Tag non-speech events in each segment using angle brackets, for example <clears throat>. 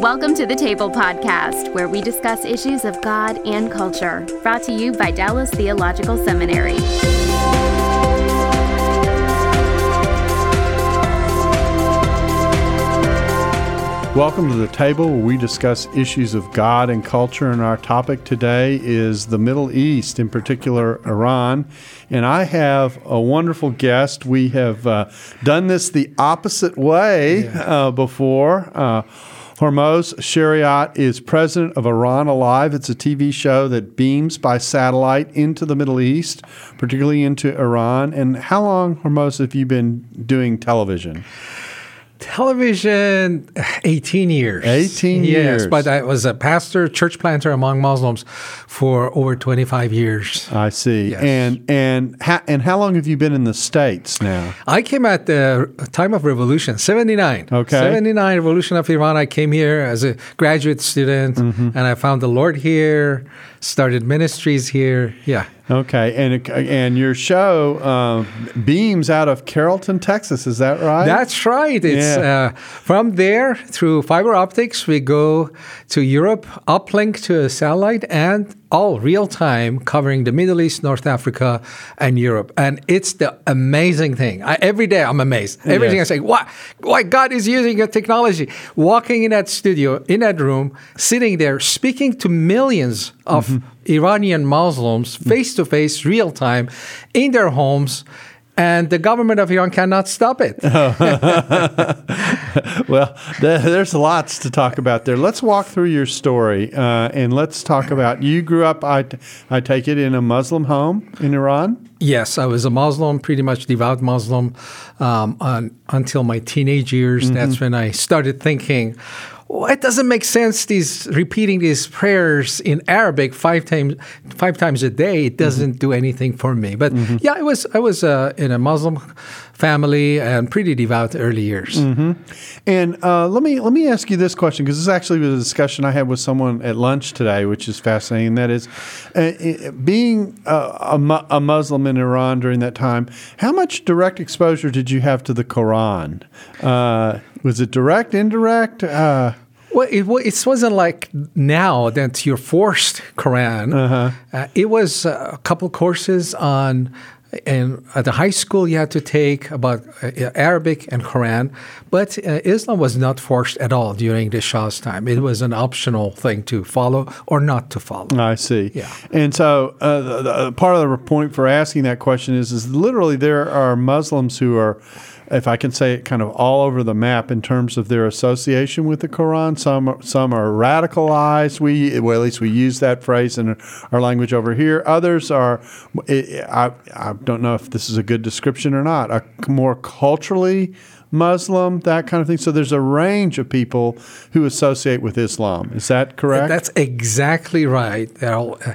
Welcome to the Table Podcast, where we discuss issues of God and culture. Brought to you by Dallas Theological Seminary. Welcome to the table where we discuss issues of God and culture. And our topic today is the Middle East, in particular Iran. And I have a wonderful guest. We have uh, done this the opposite way uh, before. Uh, Hormoz Shariat is president of Iran Alive. It's a TV show that beams by satellite into the Middle East, particularly into Iran. And how long, Hormoz, have you been doing television? Television, <sighs> 18 years. 18 yes, years. but I was a pastor, church planter among Muslims for over 25 years. I see. Yes. And and ha- and how long have you been in the states now? I came at the time of revolution, 79. Okay. 79, revolution of Iran. I came here as a graduate student Mm-hmm. and I found the Lord here, started ministries here. Yeah. Okay, and and your show uh, beams out of Carrollton, Texas. Is that right? That's right. It's Yeah. uh, from there through fiber optics. We go to Europe, uplink to a satellite, and all real time covering the Middle East, North Africa, and Europe. And it's the amazing thing. I, every day I'm amazed. Everything Yes. I say, why, why God is using a technology. Walking in that studio, in that room, sitting there, speaking to millions of Mm-hmm. Iranian Muslims face to face, real time, in their homes. And the government of Iran cannot stop it. <laughs> well, th- there's lots to talk about there. Let's walk through your story uh, and let's talk about. You grew up, I, t- I take it, in a Muslim home in Iran. Yes, I was a Muslim, pretty much devout Muslim, um, un until my teenage years. That's when I started thinking, well, it doesn't make sense. These repeating these prayers in Arabic five times, five times a day. It doesn't do anything for me. But yeah, I was I was uh, in a Muslim family and pretty devout early years. And uh, let me let me ask you this question because this actually was a discussion I had with someone at lunch today, which is fascinating. That is, uh, uh, being uh, a, a Muslim in Iran during that time, how much direct exposure did you have to the Quran? Was it direct, indirect? Uh, Well, it, it wasn't like now that you're forced Quran. Uh, it was uh, a couple courses on, and at the high school you had to take about uh, Arabic and Quran, but uh, Islam was not forced at all during the Shah's time. It was an optional thing to follow or not to follow. I see. Yeah. And so uh, the, the, part of the point for asking that question is, is literally there are Muslims who are, if I can say it, kind of all over the map in terms of their association with the Quran. Some some are radicalized. We well, at least we use that phrase in our language over here. Others are, I, I don't know if this is a good description or not, a more culturally. Muslim, that kind of thing. So there's a range of people who associate with Islam. Is that correct? That's exactly right. All, uh,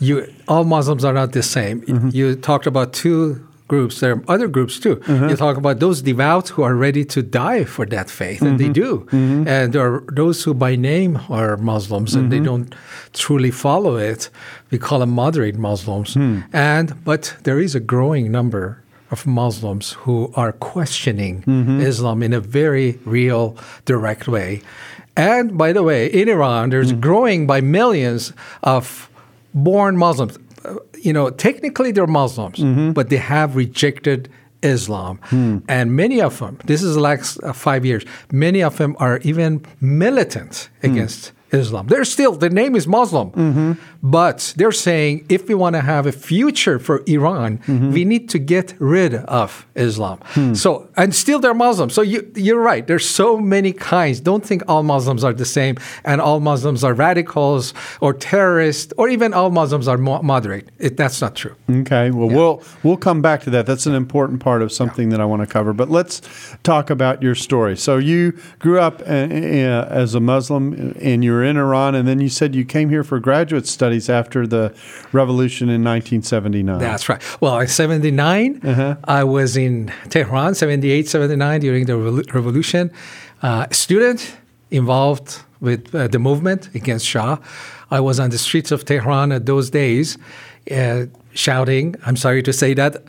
you, all Muslims are not the same. You talked about two groups. There are other groups too. Uh-huh. You talk about those devout who are ready to die for that faith, and they mm-hmm. do. Mm-hmm. And there are those who by name are Muslims and they mm-hmm. don't truly follow it. We call them moderate Muslims. Hmm. And but there is a growing number of Muslims who are questioning Islam in a very real, direct way. And by the way, in Iran, there's growing by millions of born Muslims. You know, technically they're Muslims, mm-hmm. but they have rejected Islam. Hmm. And many of them, this is like uh, five years, many of them are even militant hmm. against Islam. They're still, the name is Muslim, but they're saying if we want to have a future for Iran, we need to get rid of Islam. So, and still they're Muslim. So you, you're right. There's so many kinds. Don't think all Muslims are the same and all Muslims are radicals or terrorists or even all Muslims are mo- moderate. It, that's not true. Okay. Well, we'll we'll come back to that. That's an important part of something that I want to cover. But let's talk about your story. So you grew up uh, uh, as a Muslim, in you were in Iran, and then you said you came here for graduate studies after the revolution in 1979. That's right. Well, in 79, I was in Tehran, 78, 79, during the revol- revolution. Uh, student involved with uh, the movement against Shah. I was on the streets of Tehran at those days. Uh, shouting, I'm sorry to say that,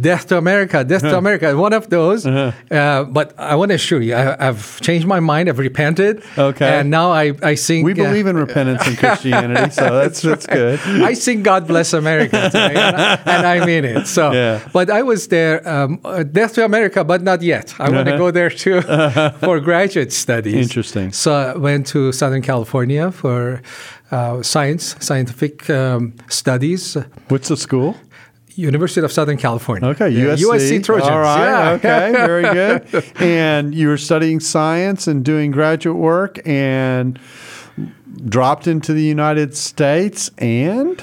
death to America, death to America, one of those. Uh, but I want to assure you, I, have changed my mind, I've repented. Okay. And now I, I sing. We believe in repentance in Christianity, so <laughs> that's, that's, good. I sing God Bless America today, and, I, and, I, mean it. So, yeah. But I was there, um, uh, death to America, but not yet. I want to go there too <laughs> for graduate studies. Interesting. So I went to Southern California for uh, science, scientific um, studies. What's the school? University of Southern California. Okay, USC. USC Trojans. All right. Yeah. Okay, very <laughs> good. and you were studying science and doing graduate work and dropped into the United States and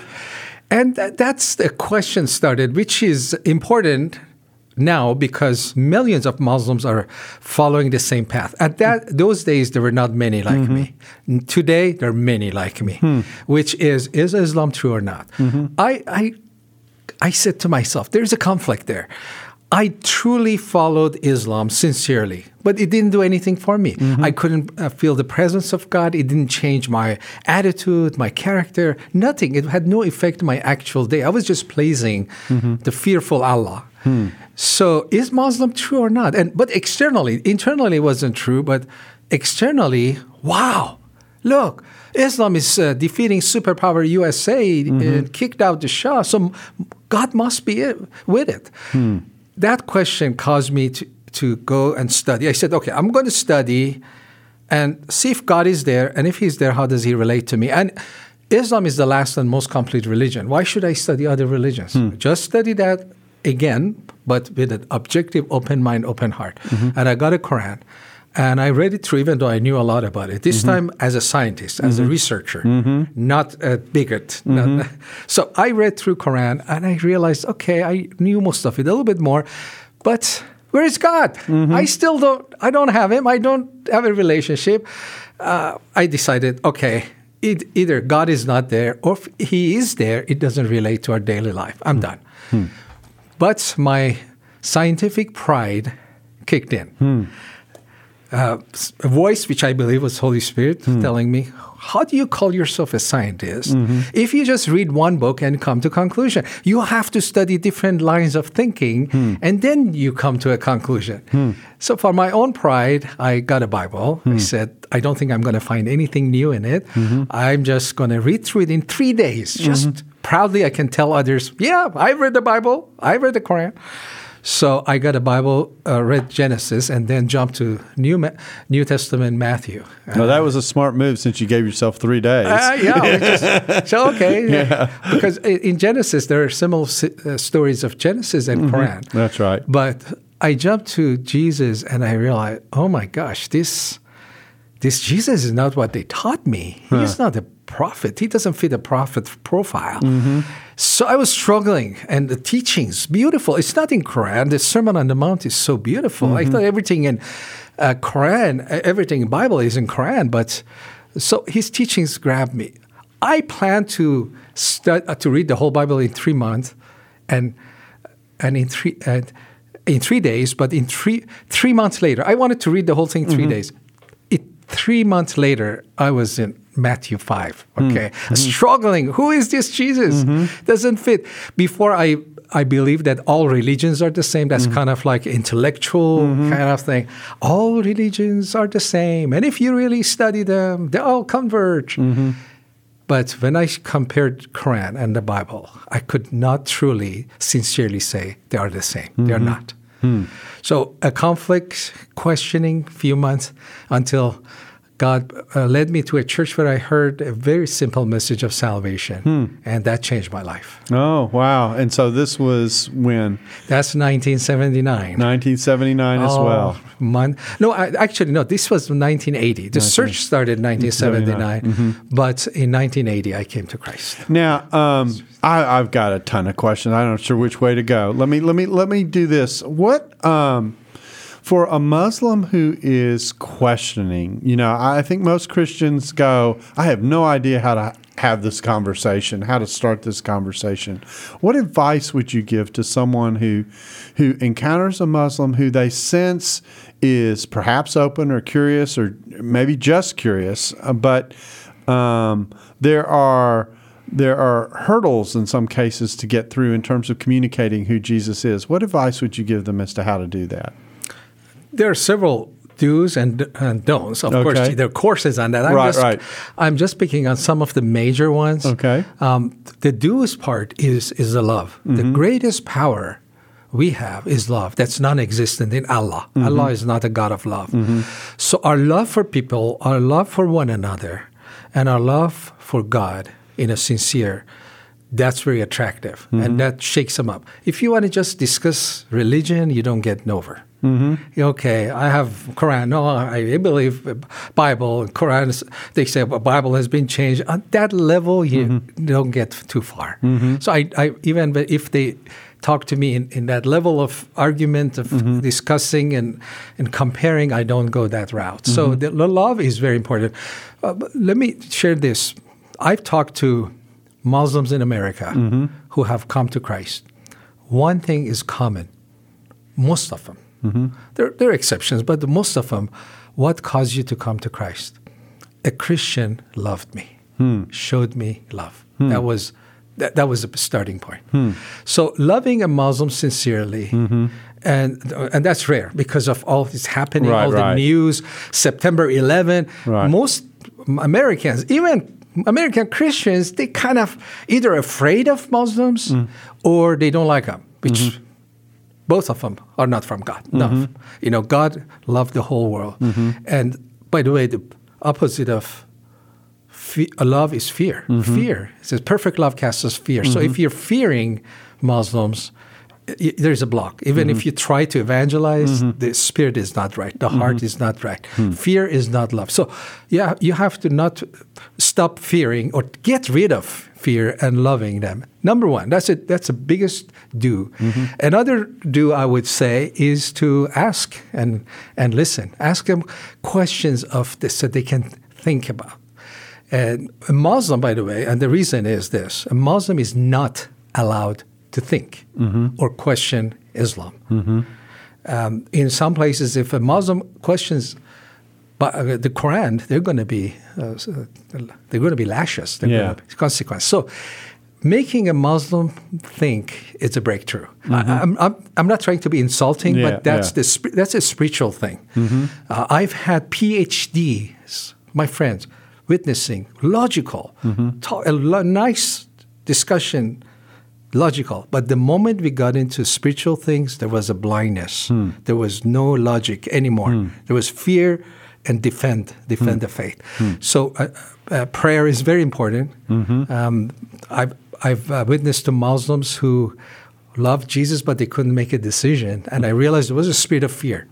and th- that's the question started, which is important now because millions of Muslims are following the same path. At that those days there were not many like mm-hmm. me. Today there are many like me, hmm. which is is Islam true or not? Mm-hmm. I, I I said to myself, there's a conflict there. I truly followed Islam sincerely, but it didn't do anything for me. Mm-hmm. I couldn't uh, feel the presence of God. It didn't change my attitude, my character, nothing. It had no effect on my actual day. I was just pleasing mm-hmm. the fearful Allah. Hmm. So is Muslim true or not? And but externally, internally it wasn't true, but externally, wow, look, Islam is uh, defeating superpower USA mm-hmm. and kicked out the Shah. So God must be it, with it. Hmm. That question caused me to, to go and study. I said, okay, I'm going to study and see if God is there. And if He's there, how does He relate to me? And Islam is the last and most complete religion. Why should I study other religions? Hmm. Just study that again, but with an objective, open mind, open heart. Mm-hmm. And I got a Quran. And I read it through, even though I knew a lot about it. This mm-hmm. time as a scientist, as mm-hmm. a researcher, mm-hmm. not a bigot. Not, mm-hmm. <laughs> so I read through Quran and I realized, okay, I knew most of it, a little bit more, but where is God? Mm-hmm. I still don't. I don't have Him. I don't have a relationship. Uh, I decided, okay, it, either God is not there, or if He is there, it doesn't relate to our daily life. I'm done. Hmm. But my scientific pride kicked in. Hmm uh, a voice, which I believe was Holy Spirit, mm. telling me, "How do you call yourself a scientist mm-hmm. if you just read one book and come to conclusion? You have to study different lines of thinking, mm. and then you come to a conclusion." Mm. So, for my own pride, I got a Bible. I hmm. said, "I don't think I'm going to find anything new in it. Mm-hmm. I'm just going to read through it in three days. Just mm-hmm. Proudly, I can tell others, yeah, I read the Bible. I read the Quran." So I got a Bible, uh, read Genesis, and then jumped to New Ma- New Testament Matthew. No, that was a smart move since you gave yourself three days. Uh, yeah, <laughs> just, so okay, yeah. because in Genesis there are similar uh, stories of Genesis and mm-hmm. Quran. That's right. But I jumped to Jesus, and I realized, oh my gosh, this this Jesus is not what they taught me. He's not a prophet. He doesn't fit a prophet profile. Mm-hmm. So I was struggling, and the teachings beautiful. It's not in Quran. The Sermon on the Mount is so beautiful. Mm-hmm. I thought everything in uh, Quran, everything in Bible is in Quran, but so his teachings grabbed me. I plan to stud, uh, to read the whole Bible in three months, and and in three and in three days. But in three three months later, I wanted to read the whole thing in 3 mm-hmm. days. It three months later, I was in Matthew 5. Hmm. Okay. Mm-hmm. Struggling. Who is this Jesus? Mm-hmm. Doesn't fit. Before I I believe that all religions are the same. That's mm-hmm. kind of like intellectual mm-hmm. kind of thing. All religions are the same. And if you really study them, they all converge. Mm-hmm. But when I compared Quran and the Bible, I could not truly, sincerely say they are the same. They're mm-hmm. not. Hmm. So a conflict, questioning, few months until God uh, led me to a church where I heard a very simple message of salvation, hmm. and that changed my life. Oh, wow. And so this was when? That's 1979. 1979 as oh, well. Mon- no, I, actually, no, this was 1980. The 19, search started in 1979, mm-hmm. but in 1980, I came to Christ. Now, um, I, have got a ton of questions. I'm not sure which way to go. Let me, let me, let me do this. What, um, for a Muslim who is questioning, you know, I think most Christians go, I have no idea how to have this conversation, how to start this conversation. What advice would you give to someone who who encounters a Muslim who they sense is perhaps open or curious or maybe just curious, uh, but um, there are there are hurdles in some cases to get through in terms of communicating who Jesus is. What advice would you give them as to how to do that? There are several do's and, and don'ts. Of Okay. course, there are courses on that. I'm Right, just, right. I'm just picking on some of the major ones. Okay. Um, the do's part is is the love. The Mm-hmm. greatest power we have is love. That's non-existent in Allah. Mm-hmm. Allah is not a God of love. So our love for people, our love for one another, and our love for God in a sincere. That's very attractive, Mm-hmm. and that shakes them up. If you want to just discuss religion, you don't get nowhere. Mm-hmm. Okay, I have Quran. No, I believe Bible. Quran. They say well, Bible has been changed. On that level, you Mm-hmm. don't get too far. So I, I even if they talk to me in, in that level of argument of Mm-hmm. discussing and and comparing, I don't go that route. So Mm-hmm. the, the love is very important. Uh, let me share this. I've talked to Muslims in America Mm-hmm. who have come to Christ. One thing is common most of them. Mm-hmm. There, there are exceptions, but the most of them, what caused you to come to Christ? A Christian loved me, Hmm. showed me love. That was that, that was a starting point. Hmm. So loving a Muslim sincerely, Mm-hmm. and and that's rare because of all this happening, Right, all the news, September 11. Right. Most Americans, even American Christians, they kind of either afraid of Muslims Mm. or they don't like them, which Mm-hmm. Both of them are not from God. No, you know, God loved the whole world. Mm-hmm. And by the way, the opposite of fe- love is fear. Mm-hmm. Fear. It says perfect love casts us fear. So if you're fearing Muslims, there's a block. Even Mm-hmm. if you try to evangelize, the spirit is not right. The heart Mm-hmm. is not right. Hmm. Fear is not love. So yeah, you have to not stop fearing or get rid of fear and loving them. Number one, that's it. That's the biggest do. Mm-hmm. Another do I would say is to ask and and listen. Ask them questions of this that they can think about. And a Muslim, by the way, and the reason is this: a Muslim is not allowed to think or question Islam. Um, in some places, if a Muslim questions but uh, the Quran, they're going to be uh, uh, they're going to be lashes. They're Yeah. going to be consequence. So, making a Muslim think is a breakthrough. I, I'm, I'm I'm not trying to be insulting, Yeah, but that's yeah. the sp- that's a spiritual thing. Uh, I've had PhDs, my friends, witnessing logical, ta- a lo- nice discussion logical. But the moment we got into spiritual things, there was a blindness. There was no logic anymore. There was fear and defend, defend the faith. So uh, uh, prayer is very important. Um, I've, I've uh, witnessed to Muslims who loved Jesus, but they couldn't make a decision. And I realized there was a spirit of fear.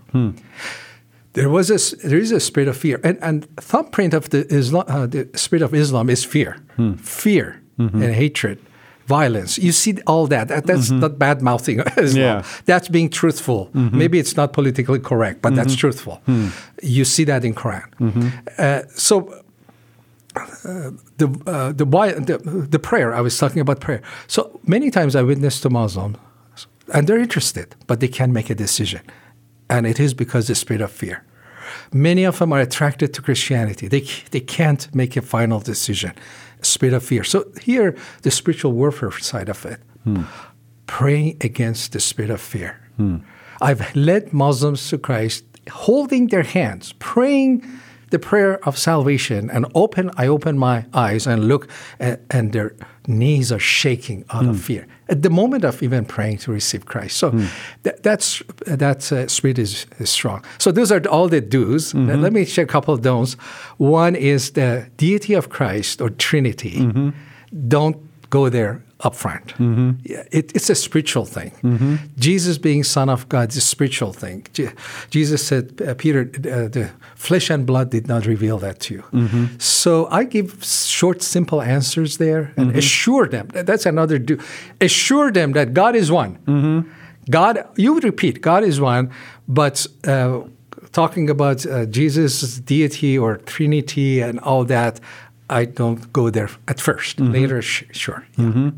There was a, there is a spirit of fear, and and thumbprint of the Islam, uh, the spirit of Islam is fear, fear and hatred, violence. You see all that. that that's not bad mouthing <laughs> Islam. Yeah. That's being truthful. Maybe it's not politically correct, but that's truthful. You see that in Quran. Uh, so uh, the, uh, the, the the prayer I was talking about prayer. So many times I witness to Muslims, and they're interested, but they can't make a decision, and it is because the spirit of fear. Many of them are attracted to Christianity. They they can't make a final decision, spirit of fear. So here, the spiritual warfare side of it, hmm. praying against the spirit of fear. I've led Muslims to Christ, holding their hands, praying the prayer of salvation, and open. I open my eyes and look, and, and their knees are shaking out of hmm. fear at the moment of even praying to receive Christ. So hmm. that, that's that uh, spirit is, is strong. So those are all the do's. Let- mm-hmm. Let me share a couple of don'ts. One is the deity of Christ or Trinity. Mm-hmm. Don't go there up front. Yeah, it, it's a spiritual thing. Jesus being Son of God is a spiritual thing. Je- Jesus said, uh, Peter, uh, the flesh and blood did not reveal that to you. So I give short, simple answers there and assure them. that- That's another do. Assure them that God is one. God, you would repeat, God is one, but uh, talking about uh, Jesus' deity or Trinity and all that, I don't go there at 1st Later, sh- sure. yeah.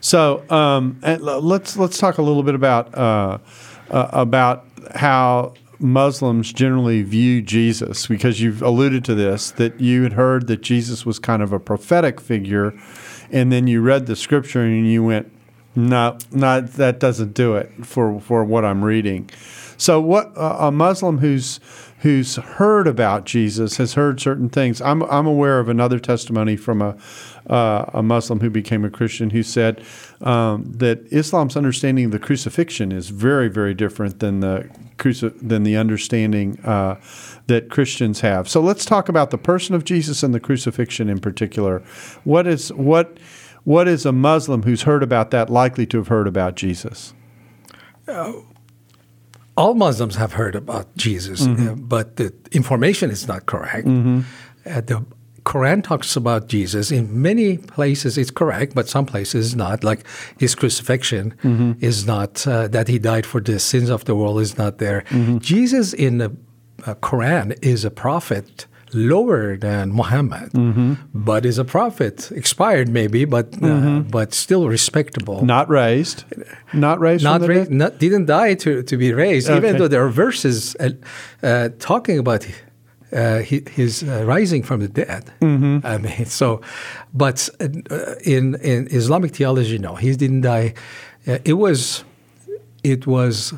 So um, let's let's talk a little bit about uh, uh, about how Muslims generally view Jesus, because you've alluded to this that you had heard that Jesus was kind of a prophetic figure, and then you read the scripture and you went, no, not that doesn't do it for for what I'm reading. So what a Muslim who's who's heard about Jesus has heard certain things. I'm I'm aware of another testimony from a uh, a Muslim who became a Christian who said um, that Islam's understanding of the crucifixion is very very different than the cruci- than the understanding uh, that Christians have. So let's talk about the person of Jesus and the crucifixion in particular. What is what what is a Muslim who's heard about that likely to have heard about Jesus? Uh, all Muslims have heard about Jesus, mm-hmm. uh, but the information is not correct. Mm-hmm. Uh, the Quran talks about Jesus in many places. It's correct, but some places not. Like his crucifixion mm-hmm. is not uh, that he died for the sins of the world is not there. Mm-hmm. Jesus in the uh, Quran is a prophet lower than Muhammad, mm-hmm. but is a prophet. Expired maybe, but uh, mm-hmm. uh, but still respectable. Not raised. Not raised. Not raised. Not, didn't die to, to be raised. Okay. Even though there are verses uh, uh, talking about uh, his uh, rising from the dead. Mm-hmm. I mean, so, but in in Islamic theology, no, he didn't die. it was it was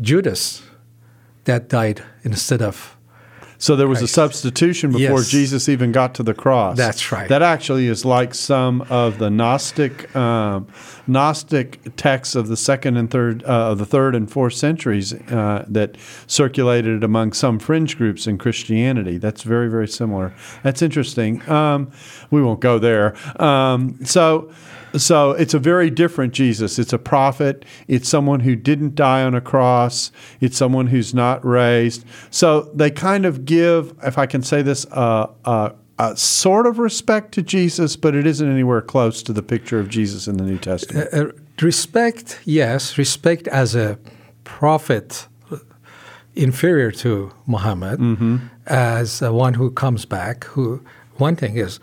Judas that died instead of so there was Christ. a substitution before yes. Jesus even got to the cross. That's right. That actually is like some of the Gnostic um, Gnostic texts of the second and third uh, of the third and fourth centuries uh, that circulated among some fringe groups in Christianity. That's very very similar. That's interesting. Um, we won't go there. Um, so. So it's a very different Jesus. It's a prophet. It's someone who didn't die on a cross. It's someone who's not raised. So they kind of give, if I can say this, uh, uh, a sort of respect to Jesus, but it isn't anywhere close to the picture of Jesus in the New Testament. Uh, uh respect, yes, respect as a prophet inferior to Muhammad, mm-hmm. as one who comes back. Who one thing is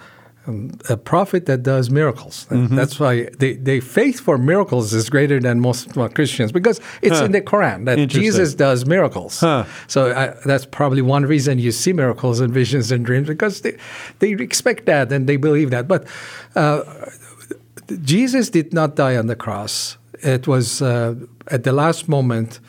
a prophet that does miracles. Mm-hmm. That's why the, the faith for miracles is greater than most well, Christians because it's huh. in the Quran that Jesus does miracles. Huh. So I, that's probably one reason you see miracles and visions and dreams because they, they expect that and they believe that. But uh, Jesus did not die on the cross. It was uh, at the last moment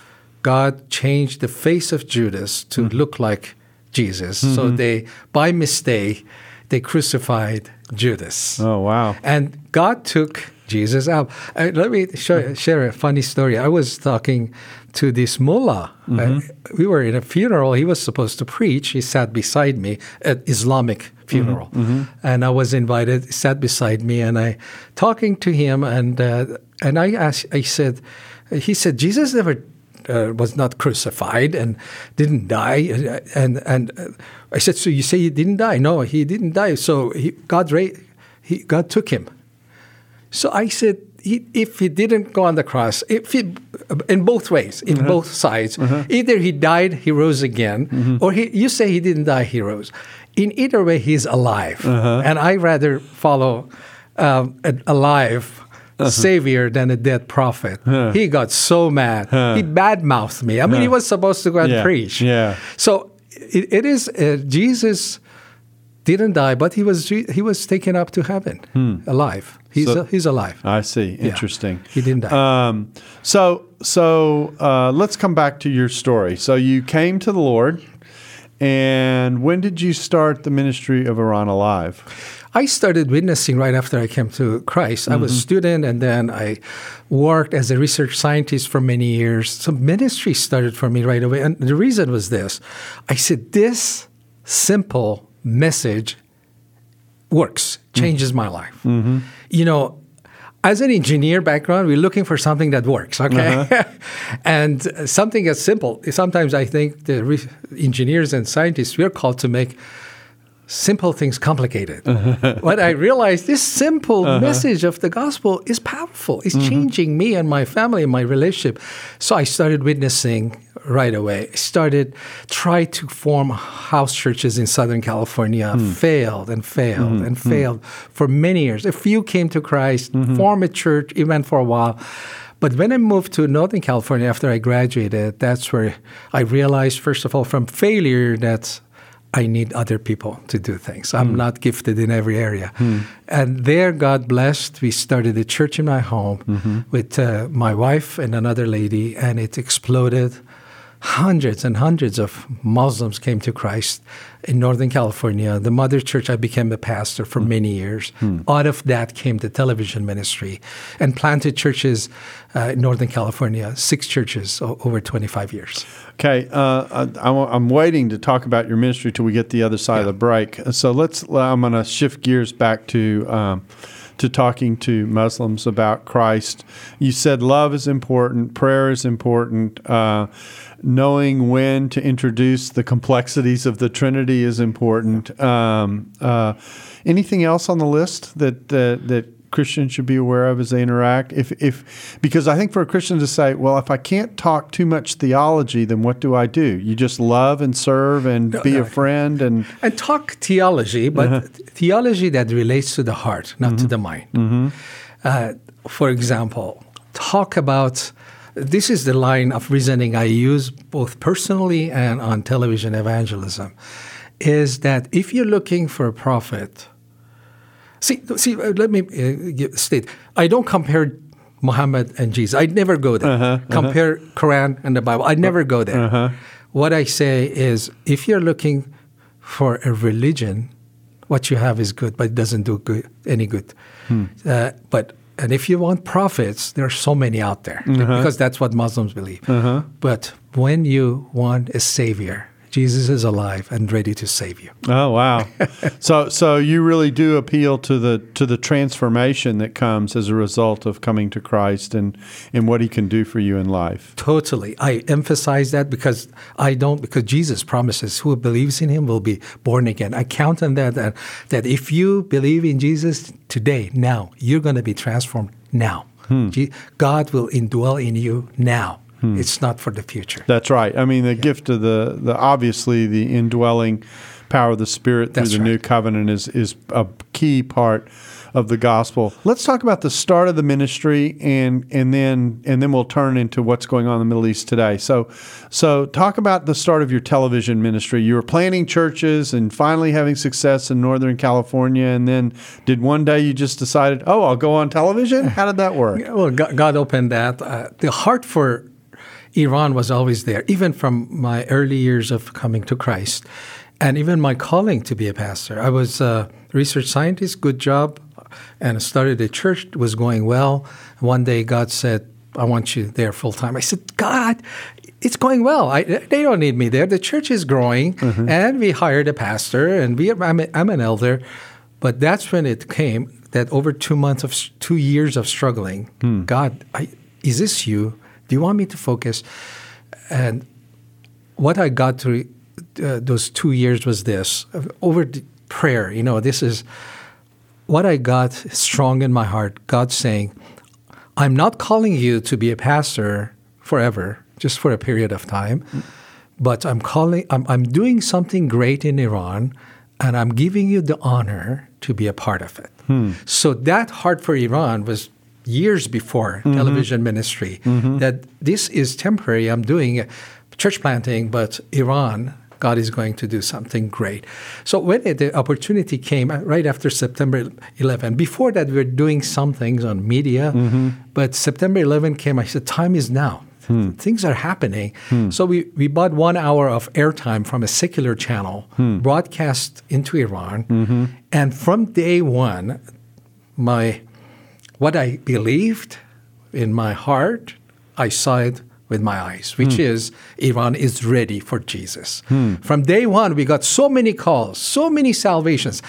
God changed the face of Judas to mm-hmm. look like Jesus. Mm-hmm. So they, by mistake, they crucified Judas. Oh, wow. And God took Jesus out. Uh, let me show, share a funny story. I was talking to this mullah. Uh, mm-hmm. Uh, we were in a funeral. He was supposed to preach. He sat beside me at Islamic funeral, mm-hmm. mm-hmm. and I was invited. He sat beside me, and I talking to him, and uh, and I asked. I said, he said Jesus never uh, was not crucified and didn't die. And and I said, so you say he didn't die? No, he didn't die. So he, God ra- he, God took him. So I said, he, if he didn't go on the cross, if he, in both ways, in mm-hmm. both sides, mm-hmm. either he died, he rose again, mm-hmm. or he, you say he didn't die, he rose. In either way, he's alive, uh-huh. and I rather follow um, alive. Savior than a dead prophet. Huh. He got so mad. Huh. He badmouthed me. I mean, huh. he was supposed to go and yeah. preach. Yeah. So it, it is uh, Jesus didn't die, but he was he was taken up to heaven hmm. alive. He's so, he's alive. I see. Interesting. Yeah. He didn't die. Um, so so uh, let's come back to your story. So you came to the Lord, and when did you start the ministry of Iran Alive? I started witnessing right after I came to Christ. Mm-hmm. I was a mm-hmm. student and then I worked as a research scientist for many years. So ministry started for me right away. And the reason was this I said, this simple message works, changes mm-hmm. my life. Mm-hmm. You know, as an engineer background, we're looking for something that works, okay? Uh-huh. <laughs> and something as simple. Sometimes I think the re- engineers and scientists, we're called to make simple things complicated. <laughs> But I realized this simple uh-huh. message of the gospel is powerful. It's mm-hmm. changing me and my family and my relationship. So I started witnessing right away. Started try to form house churches in Southern California. Mm. Failed and failed mm-hmm. and hmm. failed mm. for many years. A few came to Christ, mm-hmm. formed a church, even for a while. But when I moved to Northern California after I graduated, that's where I realized, first of all, from failure, that I need other people to do things. I'm hmm. not gifted in every area. Hmm. And there, God blessed. We started a church in my home mm-hmm. with uh, my wife and another lady, and it exploded. Hundreds and hundreds of Muslims came to Christ in Northern California. The mother church, I became a pastor for hmm. many years. Out of that came the television ministry and planted churches uh, in Northern California, six churches o- over 25 years. Okay, uh, I, am waiting to talk about your ministry till we get the other side of the break. So let's. I'm going to shift gears back to um, to talking to Muslims about Christ. You said love is important, prayer is important. Uh, knowing when to introduce the complexities of the Trinity is important. Um, uh, anything else on the list that that, that Christians should be aware of as they interact? If, if because I think for a Christian to say, well, if I can't talk too much theology, then what do I do? You just love and serve and be a friend and and talk theology, but uh-huh. theology that relates to the heart, not to mm-hmm. the mind. Mm-hmm. Uh, for example, talk about this is the line of reasoning I use both personally and on television evangelism is that if you're looking for a prophet, see, see, uh, let me uh, give- state, I don't compare Muhammad and Jesus. I never go there. Uh-huh, uh-huh. compare Quran and the Bible. I uh, never go there. Uh-huh. What I say is, if you're looking for a religion, what you have is good, but it doesn't do good, any good. Hmm. Uh, but and if you want prophets, there are so many out there because that's what Muslims believe. But when you want a savior, Jesus is alive and ready to save you. Oh wow! <laughs> so so you really do appeal to the to the transformation that comes as a result of coming to Christ and and what He can do for you in life. Totally. I emphasize that because I don't, because Jesus promises who believes in him will be born again. I count on that, that, that if you believe in Jesus today, now, you're going to be transformed now. Hmm. Je- God will indwell in you now. It's not for the future. That's right. I mean, the gift of the the obviously the indwelling power of the Spirit through That's the right. new covenant is is a key part of the gospel. Let's talk about the start of the ministry and and then and then we'll turn into what's going on in the Middle East today. So so talk about the start of your television ministry. You were planning churches and finally having success in Northern California and then did one day you just decided, "Oh, I'll go on television?" How did that work? <laughs> Well, God, God opened that. Uh, the heart for Iran was always there, even from my early years of coming to Christ, and even my calling to be a pastor. I was a research scientist, good job, and started a church. It was going well. One day, God said, "I want you there full time." I said, "God." It's going well. I, they don't need me there. The church is growing, mm-hmm. and we hired a pastor, and we, I'm, a, I'm an elder. But that's when it came that over two months of two years of struggling, hmm. God, I, is this you? Do you want me to focus? And what I got through uh, those two years was this over the prayer. You know, this is what I got strong in my heart. God saying, "I'm not calling you to be a pastor forever, just for a period of time." but I'm calling I'm, I'm doing something great in Iran and I'm giving you the honor to be a part of it. So that heart for Iran was years before mm-hmm. television ministry mm-hmm. that this is temporary. I'm doing church planting, but Iran God is going to do something great. So when the opportunity came uh, right after September 11, before that we were doing some things on media, mm-hmm. but September 11 came. I said, time is now. Hmm. Things are happening. Hmm. So we, we bought one hour of airtime from a secular channel, hmm. broadcast into Iran, and from day one, my what I believed in my heart, I saw it with my eyes, which hmm. is Iran is ready for Jesus. Hmm. From day one, we got so many calls, so many salvations.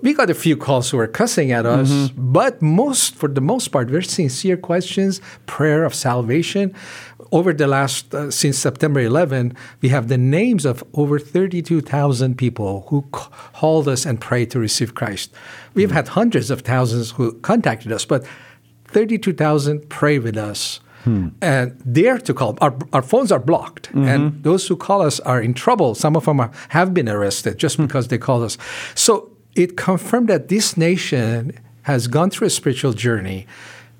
We got a few calls who were cussing at us, mm-hmm. but most, for the most part, very sincere questions, prayer of salvation. Over the last, uh, since September 11, we have the names of over 32,000 people who called us and prayed to receive Christ. We've had hundreds of thousands who contacted us, but 32,000 pray with us hmm. and dare to call. Our, our phones are blocked, mm-hmm. and those who call us are in trouble. Some of them are, have been arrested just hmm. because they called us. So it confirmed that this nation has gone through a spiritual journey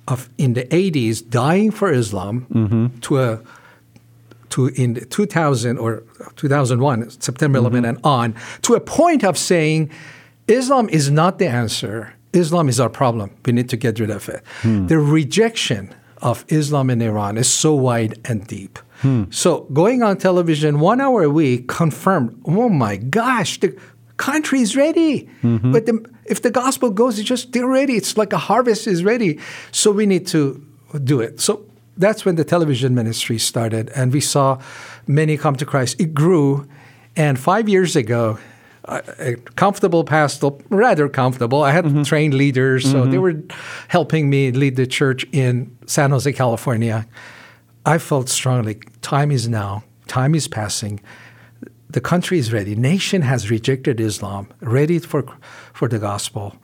of in the 80s dying for Islam mm-hmm. to a to in 2000 or 2001, September 11 mm-hmm. and on, to a point of saying Islam is not the answer. Islam is our problem. We need to get rid of it. Hmm. The rejection of Islam in Iran is so wide and deep. Hmm. So going on television one hour a week confirmed, oh my gosh, the country is ready. Mm-hmm. But the, if the gospel goes, it's just they're ready. It's like a harvest is ready. So we need to do it. So that's when the television ministry started, and we saw many come to Christ. It grew, and five years ago, a a comfortable pastor, rather comfortable. I had mm-hmm. trained leaders, so they mm-hmm. were helping me lead the church in San Jose, California. I felt strongly time is now, time is passing. The country is ready. Nation has rejected Islam, ready for for the gospel,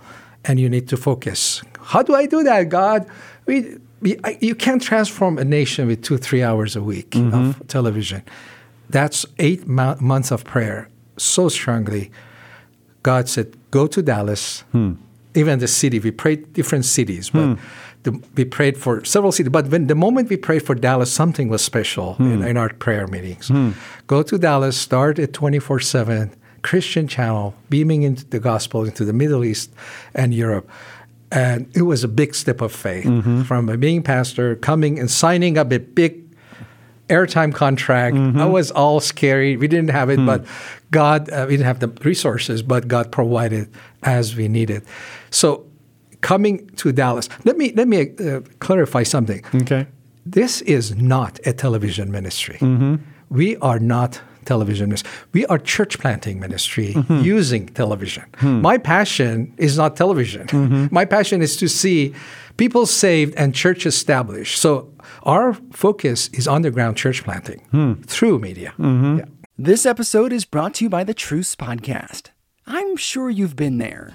and you need to focus. How do I do that, God? We, we, I, you can't transform a nation with two, three hours a week of mm-hmm. television. That's eight mo- months of prayer. So strongly, God said, "Go to Dallas." Hmm. Even the city, we prayed different cities, but hmm. The, we prayed for several cities. But when the moment we prayed for Dallas, something was special in, hmm. in our prayer meetings. Hmm. Go to Dallas, start at twenty four seven Christian channel, beaming into the gospel into the Middle East and Europe. And it was a big step of faith mm-hmm. from a being pastor coming and signing up a big airtime contract. Mm-hmm. I was all scary. We didn't have it, hmm. but God, uh, we didn't have the resources, but God provided as we needed. So, coming to Dallas, let me let me uh, clarify something. Okay. This is not a television ministry. Mm-hmm. We are not television ministry. We are church planting ministry mm-hmm. using television. Hmm. My passion is not television. Mm-hmm. My passion is to see people saved and church established. So our focus is underground church planting hmm. through media. Yeah. This episode is brought to you by the Truce Podcast. I'm sure you've been there.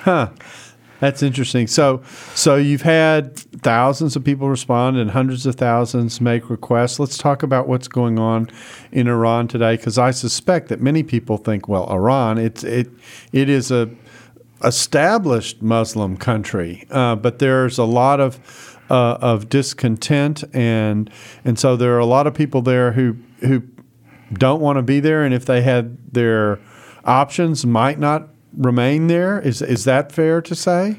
Huh. That's interesting. So, so you've had thousands of people respond and hundreds of thousands make requests. Let's talk about what's going on in Iran today, because I suspect that many people think, well, Iran, it's it, it is a established Muslim country, uh, but there's a lot of uh, of discontent, and and so there are a lot of people there who who don't want to be there, and if they had their options, might not remain there. Is is that fair to say?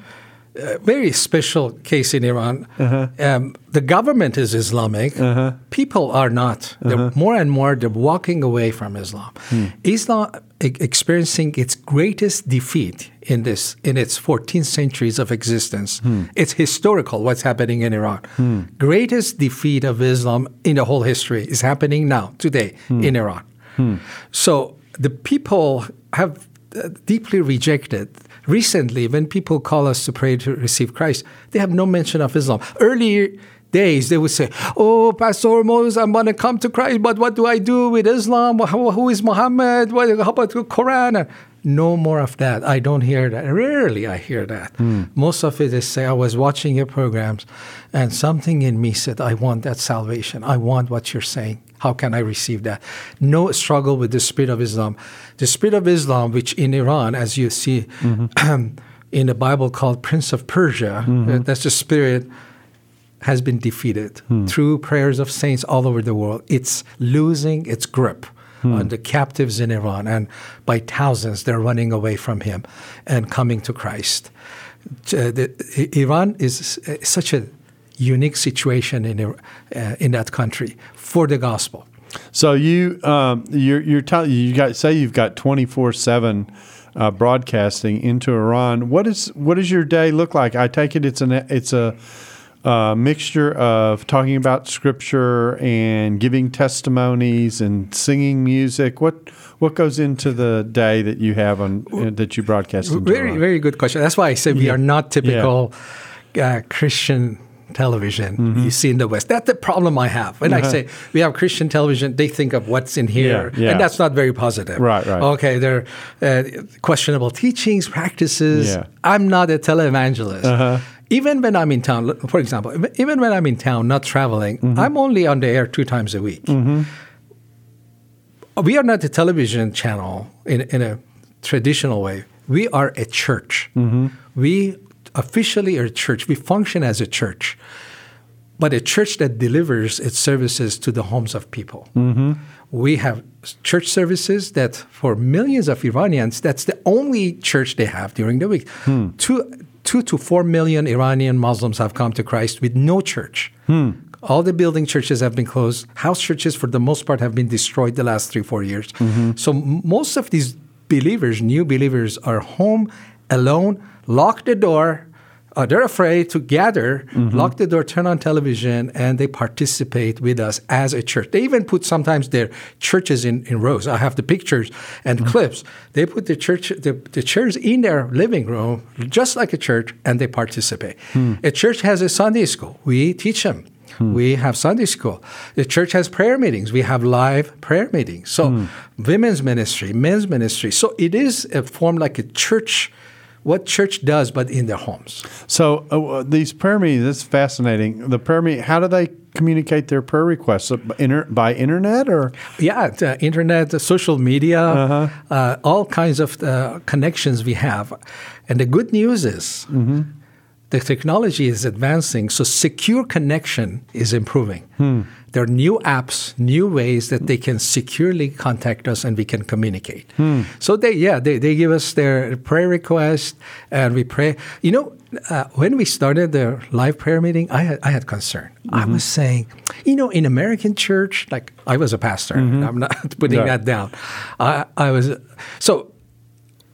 a very special case in Iran. Uh-huh. Um, the government is Islamic. Uh-huh. People are not. They're uh-huh. more and more they're walking away from Islam. Hmm. Islam e- experiencing its greatest defeat in this in its 14 centuries of existence. Hmm. It's historical what's happening in Iran. Hmm. Greatest defeat of Islam in the whole history is happening now today in Iran. So the people have uh, deeply rejected. Recently, when people call us to pray to receive Christ, they have no mention of Islam. Earlier days, they would say, "Oh, Pastor Moses, I'm going to come to Christ, but what do I do with Islam? Who- is Muhammad? What, how about the Quran?" No more of that. I don't hear that. Rarely I hear that. Hmm. Most of it is say, I was watching your programs and something in me said, I want that salvation. I want what you're saying. How can I receive that? No struggle with the spirit of Islam. The spirit of Islam, which in Iran, as you see mm-hmm. <clears throat> in the Bible called Prince of Persia, uh, mm-hmm. that's the spirit has been defeated hmm. through prayers of saints all over the world. It's losing its grip on the captives in Iran, and by thousands they're running away from him and coming to Christ. Uh, the, Iran is uh, such a unique situation in uh, in that country for the gospel. So you um, you're you're telling you got say you've got twenty four seven. Uh, broadcasting into Iran. What is what does your day look like? I take it it's an it's a uh, mixture of talking about scripture and giving testimonies and singing music. What what goes into the day that you have on uh, that you broadcast? Very very good question. That's why I said we Yeah. are not typical uh, Christian television Mm-hmm. you see in the West. That's the problem I have. When I say we have Christian television, they think of what's in here, Uh-huh. Yeah, yeah. and that's not very positive. Right, right. Okay, there are uh, questionable teachings, practices. Yeah. I'm not a televangelist. Uh-huh. Even when I'm in town, for example, even when I'm in town, not traveling, Mm-hmm. I'm only on the air two times a week. Mm-hmm. We are not a television channel in, in a traditional way. We are a church. Mm-hmm. We officially are a church. We function as a church, but a church that delivers its services to the homes of people. Mm-hmm. We have church services that, for millions of Iranians, that's the only church they have during the week. Hmm. Two, two to four million Iranian Muslims have come to Christ with no church. Hmm. All the building churches have been closed. House churches, for the most part, have been destroyed the last three, four years. Mm-hmm. So most of these believers, new believers, are home alone, lock the door. Uh, they're afraid to gather, mm-hmm. lock the door, turn on television, and they participate with us as a church. They even put sometimes their churches in, in rows. I have the pictures and mm-hmm. clips. They put the church the, the chairs in their living room, just like a church, and they participate. Hmm. A church has a Sunday school. We teach them. Hmm. We have Sunday school. The church has prayer meetings. We have live prayer meetings. So, hmm. women's ministry, men's ministry. So, it is a form like a church, what church does, but in their homes. So uh, these prayer meetings, it's fascinating. The prayer meeting, how do they communicate their prayer requests? Uh, by inter- by internet or? Yeah, the internet, social media, uh all kinds of uh, connections we have. And the good news is the technology is advancing, so secure connection is improving. There are new apps, new ways that they can securely contact us and we can communicate. Hmm. So they, yeah, they, they give us their prayer request and we pray. You know, uh, when we started the live prayer meeting, I had, I had concern. I mm-hmm. was saying, you know, in American church, like I was a pastor, mm-hmm. I'm not <laughs> putting Yeah. that down. I, I was, so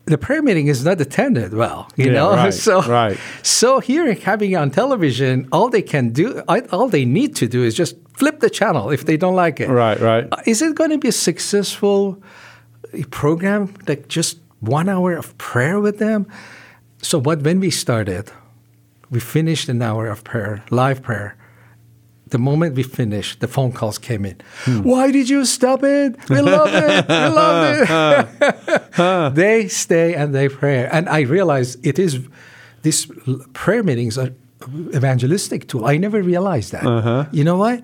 the prayer meeting is not attended well, you Yeah, know. <laughs> right, so right. so here, having it on television, all they can do, all they need to do is just flip the channel if they don't like it. Right, right. Uh, Is it going to be a successful uh, program? Like just one hour of prayer with them? So what? When we started, we finished an hour of prayer, live prayer. The moment we finished, the phone calls came in. Hmm. Why did you stop it? We love it. We <laughs> love it. <laughs> they stay and they pray. And I realized it is, these prayer meetings are evangelistic tool. I never realized that. Uh-huh. You know what?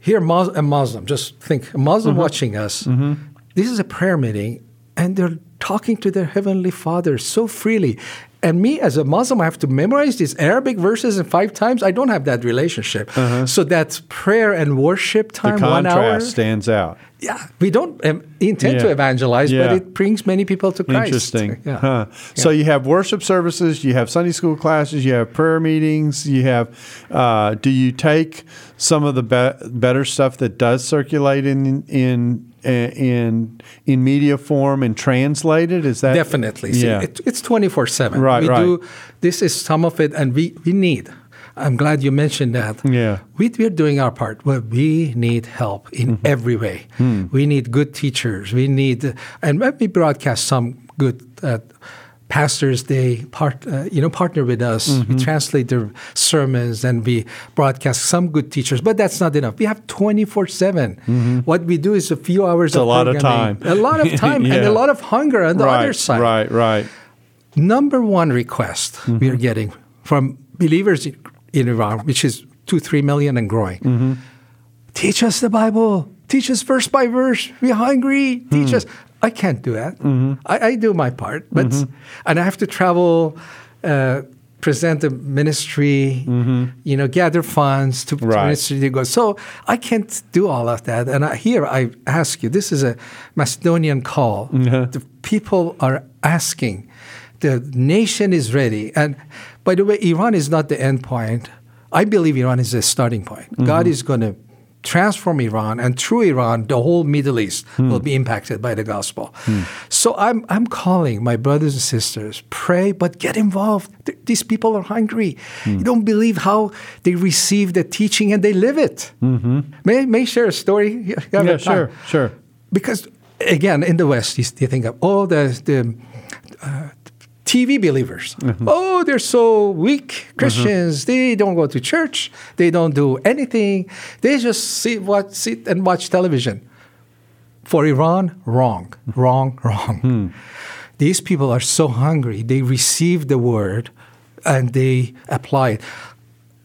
Here, Mus- a Muslim, just think, a Muslim Uh-huh. watching us, Mm-hmm. this is a prayer meeting, and they're talking to their Heavenly Father so freely. And me, as a Muslim, I have to memorize these Arabic verses in five times. I don't have that relationship. So that prayer and worship Uh-huh. The time, one hour. stands out. Yeah, we don't um, intend to Yeah. evangelize, but it brings many people to Christ. Interesting. Yeah. Huh. So you have worship services, you have Sunday school classes, you have prayer meetings, you have. Uh, do you take some of the be- better stuff that does circulate in in in in media form and translate it? Is that Definitely. See, Yeah. it, it's 24 7. Right, we right. do, this is some of it, and we, we need. I'm glad you mentioned that. Yeah. We, we're doing our part, but we need help in Mm-hmm. every way. Hmm. We need good teachers. We need, and we broadcast some good uh, pastors, they part, uh, you know, partner with us. Mm-hmm. We translate their sermons and we broadcast some good teachers, but that's not enough. We have 24 7. What we do is a few hours Mm-hmm. It's of a lot of time. A lot of <laughs> time and a lot of hunger on the right, other side. Right, right. Number one request we Mm-hmm. are getting from believers in, Iran, which is two, three million and growing. Mm-hmm. Teach us the Bible. Teach us verse by verse. We're hungry. Teach Hmm. us. I can't do that. Mm-hmm. I, I do my part, but and I have to travel, uh, present the ministry, you know, gather funds to, to Mm-hmm. Ministry to go. So I can't do all of that. And I, here I ask you, this is a Macedonian call. The people are asking. The nation is ready. And by the way, Iran is not the end point. I believe Iran is the starting point. God is going to transform Iran, and through Iran, the whole Middle East Hmm. will be impacted by the gospel. So I'm, I'm calling my brothers and sisters, pray, but get involved. Th- these people are hungry. You don't believe how they receive the teaching and they live it. May, may I share a story? <laughs> You Mm-hmm. Yeah, sure, sure. because again in the west you, you think of all the, the uh, tv believers. Mm-hmm. Oh they're so weak christians. Mm-hmm. They don't go to church. They don't do anything. They just sit, watch, sit and watch television. For iran wrong. Wrong wrong. Hmm. These people are so hungry. They receive the word and they apply it.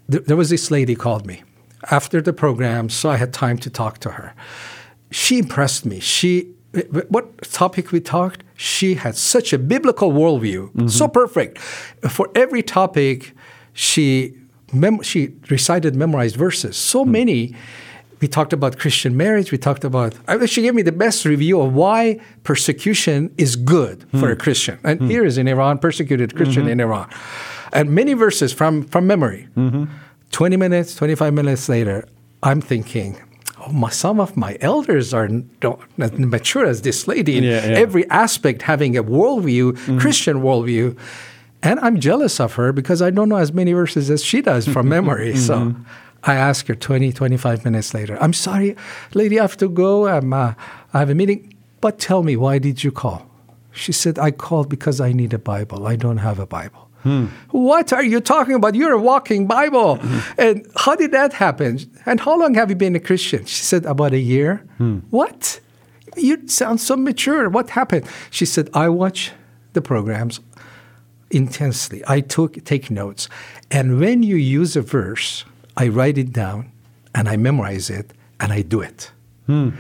There was this lady called me. After the program so i had time to talk to her. She impressed me. She what topic we talked she had such a biblical worldview. Mm-hmm. So perfect. For every topic she mem- she recited memorized verses. So hmm. many. We talked about christian marriage. We talked about she gave me the best review of why persecution is good hmm. for a christian. And hmm. here is in iran persecuted christian mm-hmm. in iran. And many verses from from memory. Mm-hmm. 20 minutes 25 minutes later i'm thinking my, some of my elders are not mature as this lady in Yeah, yeah. every aspect having a worldview christian worldview. And i'm jealous of her because i don't know as many verses as she does from <laughs> memory. So i ask her 20 25 minutes later i'm sorry lady i have to go. I'm, uh, i have a meeting. But tell me why did you call? She said i called because i need a bible. I don't have a bible what are you talking about? You're a walking Bible. Mm-hmm. And how did that happen? And how long have you been a Christian? She said, About a year. Hmm. What? You sound so mature. What happened? She said, I watch the programs intensely. I took take notes. And when you use a verse, I write it down and I memorize it and I do it. Hmm.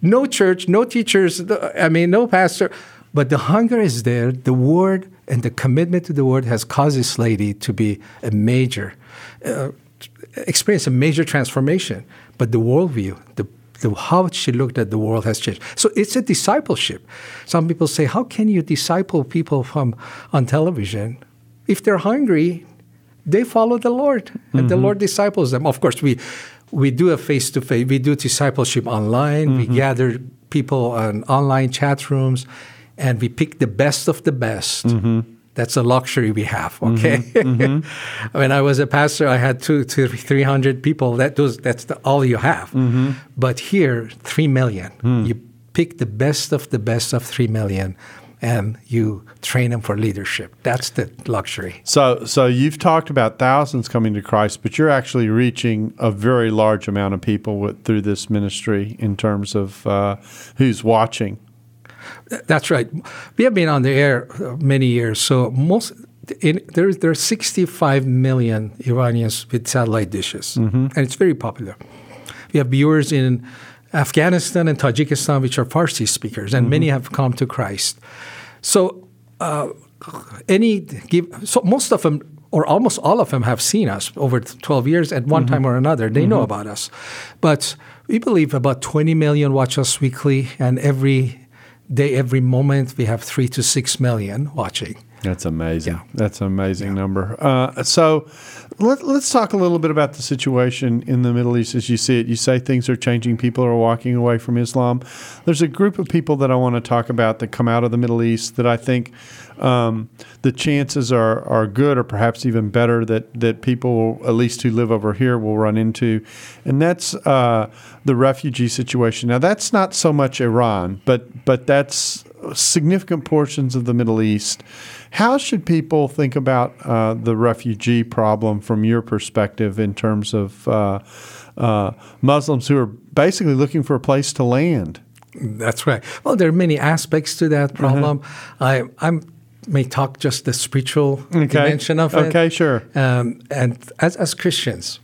No church, no teachers, I mean, no pastor. But the hunger is there. The word and the commitment to the word has caused this lady to be a major, uh, experience a major transformation. But the worldview, the, the how she looked at the world has changed. So it's a discipleship. Some people say, how can you disciple people from on television? If they're hungry, they follow the Lord, and the Lord disciples them. Of course, we we do a face to face. We do discipleship online. We gather people on online chat rooms, and we pick the best of the best. Mm-hmm. That's a luxury we have. Mm-hmm. Okay. Mm-hmm. <laughs> when I was a pastor, I had two, two, three hundred people. That those, that's the, all you have. But here, three million. Hmm. You pick the best of the best of three million, and you train them for leadership. That's the luxury. So, so you've talked about thousands coming to Christ, but you're actually reaching a very large amount of people with, through this ministry in terms of uh, who's watching. That's right. We have been on the air uh, many years, so most in, there there are 65 million Iranians with satellite dishes, and it's very popular. We have viewers in Afghanistan and Tajikistan, which are Farsi speakers, and many have come to Christ. So, uh, any give so most of them or almost all of them have seen us over 12 years at one time or another. They know about us, but we believe about 20 million watch us weekly, and every day, every moment, we have three to six million watching. That's amazing. That's an amazing number. Uh, so let, let's talk a little bit about the situation in the Middle East as you see it. You say things are changing, people are walking away from Islam. There's a group of people that I want to talk about that come out of the Middle East that I think um, the chances are, are good or perhaps even better that, that people, at least who live over here, will run into. And that's uh, the refugee situation. Now, that's not so much Iran, but, but that's significant portions of the Middle East. How should people think about uh, the refugee problem from your perspective in terms of uh, uh, Muslims who are basically looking for a place to land? That's right. Well, there are many aspects to that problem. I I'm, may talk just the spiritual dimension of it. Okay, sure. Um, and as, as Christians,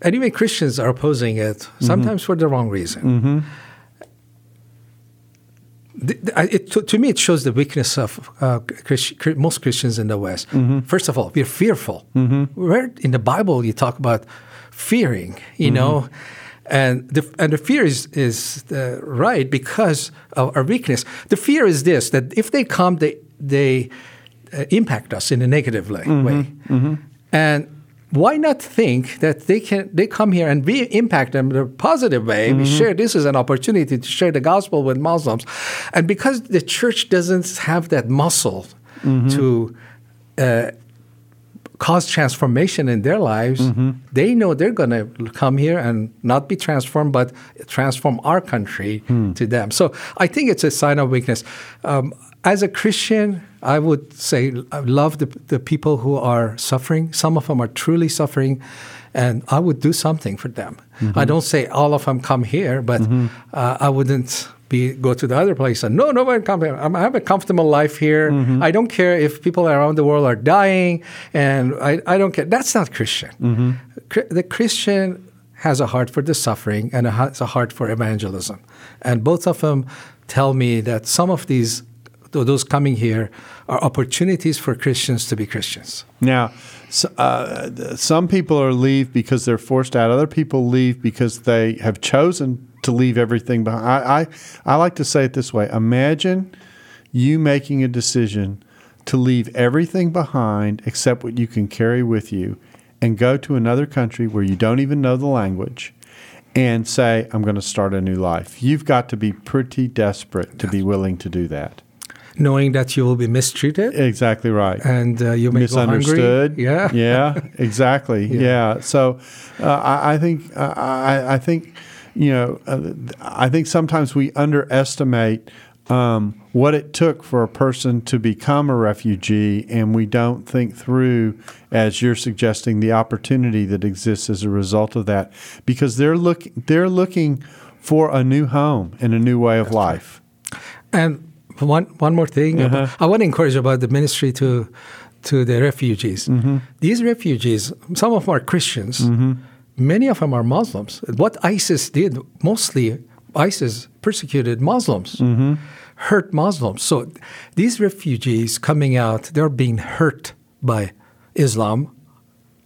anyway, Christians are opposing it sometimes for the wrong reason. I- it, to, to me, it shows the weakness of uh, Christ, Chri- most Christians in the West. First of all, we're fearful. Where in the Bible you talk about fearing, you know, and the and the fear is is uh, right because of our weakness. The fear is this: that if they come, they they uh, impact us in a negative way. way. And why not think that they can they come here and we impact them in a positive way? We share this is an opportunity to share the gospel with Muslims, and because the church doesn't have that muscle to uh, cause transformation in their lives, they know they're going to come here and not be transformed, but transform our country to them. So I think it's a sign of weakness. Um, as a Christian, I would say I love the, the people who are suffering. Some of them are truly suffering, and I would do something for them. Mm-hmm. I don't say all of them come here, but mm-hmm. uh, I wouldn't be go to the other place and no, nobody come here. I'm, I have a comfortable life here. Mm-hmm. I don't care if people around the world are dying, and I, I don't care. That's not Christian. Chri- The Christian has a heart for the suffering and has a heart for evangelism, and both of them tell me that some of these th- those coming here are opportunities for Christians to be Christians. Now, s uh, some people are leave because they're forced out. Other people leave because they have chosen to leave everything behind. I, I, I like to say it this way: Imagine you making a decision to leave everything behind except what you can carry with you, and go to another country where you don't even know the language. And say, I'm going to start a new life. You've got to be pretty desperate to be willing to do that. Knowing that you will be mistreated Exactly right. and uh, you may misunderstood. Yeah. <laughs> yeah, exactly. <laughs> yeah. So uh, I, I think uh, I, I think you know uh, I think sometimes we underestimate. Um, what it took for a person to become a refugee, and we don't think through, as you're suggesting, the opportunity that exists as a result of that, because they're look they're looking for a new home and a new way of life. And one one more thing, Uh-huh. I want to encourage about the ministry to to the refugees. Mm-hmm. These refugees, some of them are Christians, Mm-hmm. many of them are Muslims. What ISIS did, mostly ISIS persecuted Muslims, Mm-hmm. hurt Muslims. So these refugees coming out, they're being hurt by Islam.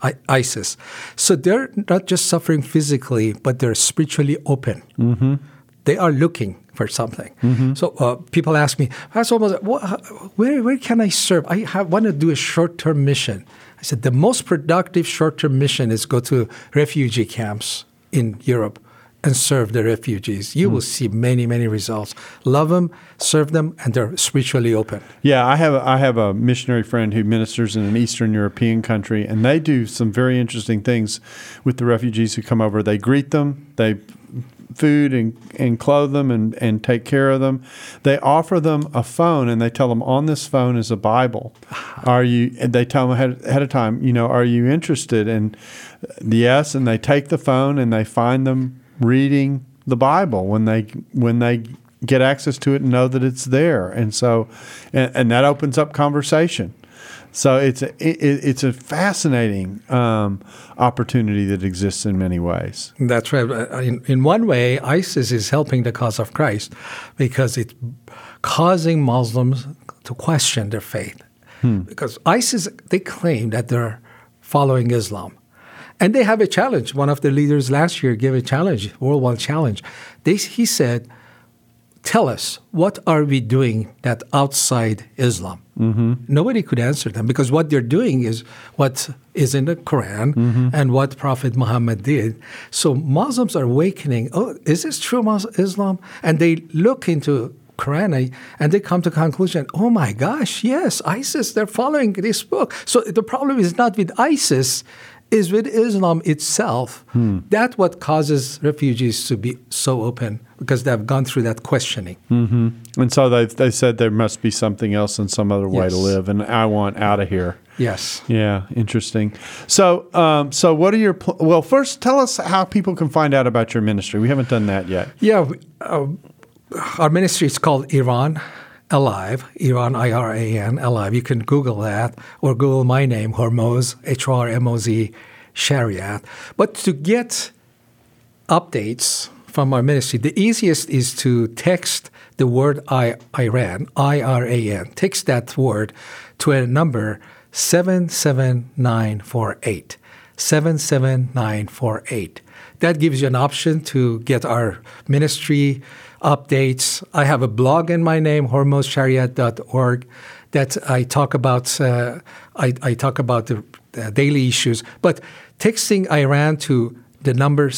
I- ISIS. So they're not just suffering physically, but they're spiritually open. They are looking for something. So uh, people ask me, Pastor Moses, what, where, where can I serve? I have, want to do a short term mission. I said, the most productive short term mission is go to refugee camps in Europe and serve the refugees. You will see many, many results. Love them, serve them, and they're spiritually open. Yeah, I have a, I have a missionary friend who ministers in an Eastern European country, and they do some very interesting things with the refugees who come over. They greet them, they food and, and clothe them and, and take care of them. They offer them a phone and they tell them on this phone is a Bible. Ah. Are you? And they tell them ahead, ahead of time, you know, are you interested? And yes, and they take the phone and they find them reading the Bible when they when they get access to it and know that it's there. And so, and, and that opens up conversation. So it's a it, it's a fascinating um, opportunity that exists in many ways. That's right. Uh, In, in one way, ISIS is helping the cause of Christ because it's causing Muslims to question their faith. Because ISIS, they claim that they're following Islam. And they have a challenge. One of the leaders last year gave a challenge, worldwide challenge. They, he said, Tell us, what are we doing that outside Islam? Mm-hmm. Nobody could answer them because what they're doing is what is in the Quran mm-hmm. and what Prophet Muhammad did. So Muslims are awakening. Oh, is this true Islam? And they look into Quran and they come to conclusion. Oh my gosh, yes, ISIS. They're following this book. So the problem is not with ISIS. Is with Islam itself. That's what causes refugees to be so open because they've gone through that questioning. And so they they said there must be something else and some other way to live, and I want out of here. Yes. Yeah, interesting. So, um, so what are your pl- well? First, tell us how people can find out about your ministry. We haven't done that yet. Yeah, uh, our ministry is called Iran Alive, Iran I R A N Alive. You can Google that or Google my name, Hormoz, H R M O Z, Shariat. But to get updates from our ministry, the easiest is to text the word I, Iran, I R A N. Text that word to a number 77948. 77948. That gives you an option to get our ministry updates. I have a blog in my name, hormozshariat.org, that I talk about. Uh, I, I talk about the daily issues. But texting Iran to the number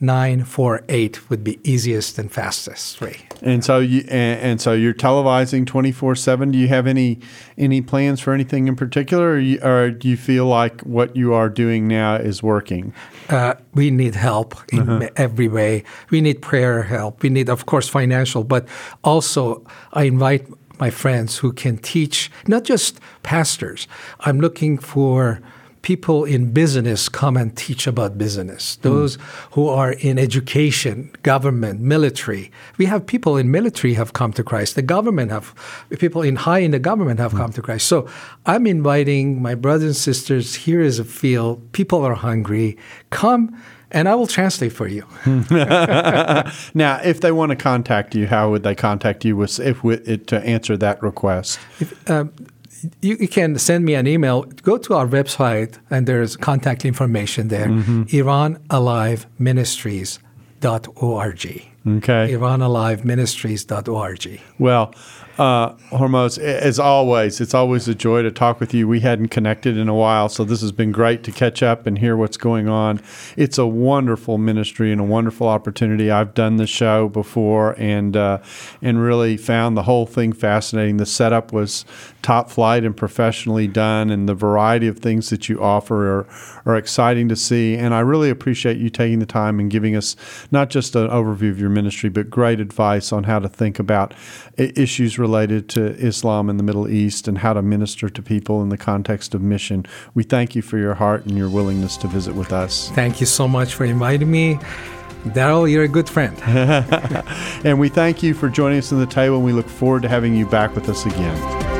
77948 would be easiest and fastest way. And so you and, and so you're televising 24/7. Do you have any any plans for anything in particular or, you, or do you feel like what you are doing now is working? Uh, we need help in uh-huh. every way. We need prayer help. We need of course financial, but also I invite my friends who can teach not just pastors. I'm looking for people in business come and teach about business. Hmm. Those mm. who are in education, government, military. We have people in military have come to Christ. The government have people in high in the government have mm. come to Christ. So I'm inviting my brothers and sisters. Here is a field. People are hungry. Come. And I will translate for you. <laughs> now, if they want to contact you, how would they contact you with, if with, to answer that request? If, um, you, you, can send me an email. Go to our website, and there's contact information there. Mm-hmm. IranAliveMinistries.org. Okay. IranAliveMinistries.org. Well, uh, Hormoz, as always, it's always a joy to talk with you. We hadn't connected in a while, so this has been great to catch up and hear what's going on. It's a wonderful ministry and a wonderful opportunity. I've done the show before and uh, and really found the whole thing fascinating. The setup was top flight and professionally done, and the variety of things that you offer are, are exciting to see. And I really appreciate you taking the time and giving us not just an overview of your ministry, but great advice on how to think about issues related to Islam in the Middle East and how to minister to people in the context of mission. We thank you for your heart and your willingness to visit with us. Thank you so much for inviting me. Darrell, you're a good friend. <laughs> <laughs> and we thank you for joining us on the table, and we look forward to having you back with us again.